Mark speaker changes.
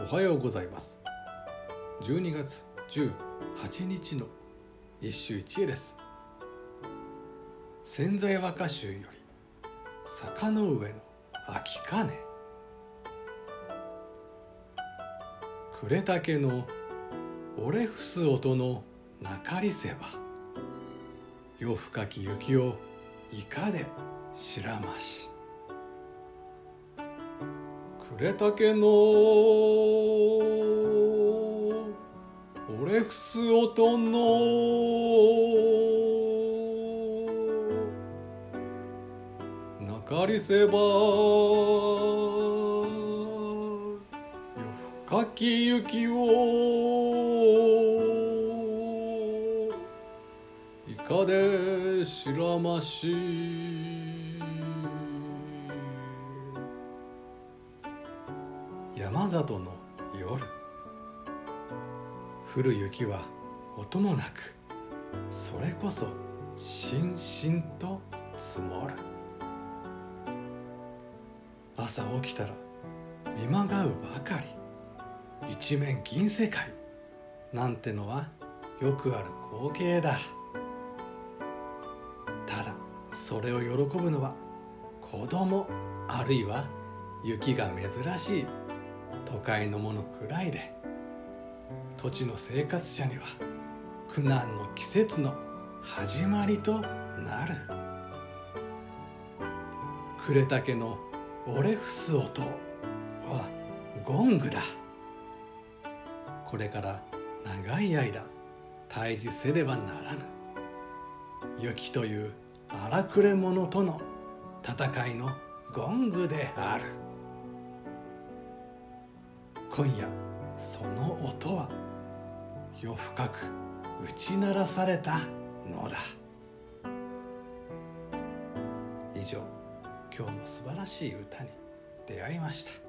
Speaker 1: おはようございます。12月18日の一首一会です。潜在和歌集より坂の上の秋金暮れたけの折れ伏す音のなかりせば。夜深き雪をいかでしらまし。暮れたけの折れ伏す音のなかりせば夜深き雪をいかでしらまし。山里の夜。降る雪は音もなくそれこそしんしんと積もる。朝起きたら見まがうばかり。一面銀世界。なんてのはよくある光景だ。ただそれを喜ぶのは子供あるいは雪が珍しい。都会のものくらいで土地の生活者には苦難の季節の始まりとなる。暮れたけの折れ伏す音はゴングだ。これから長い間退治せねばならぬ。雪という荒くれ者との戦いのゴングである。今夜その音は夜深く打ち鳴らされたのだ。以上今日も素晴らしい歌に出会いました。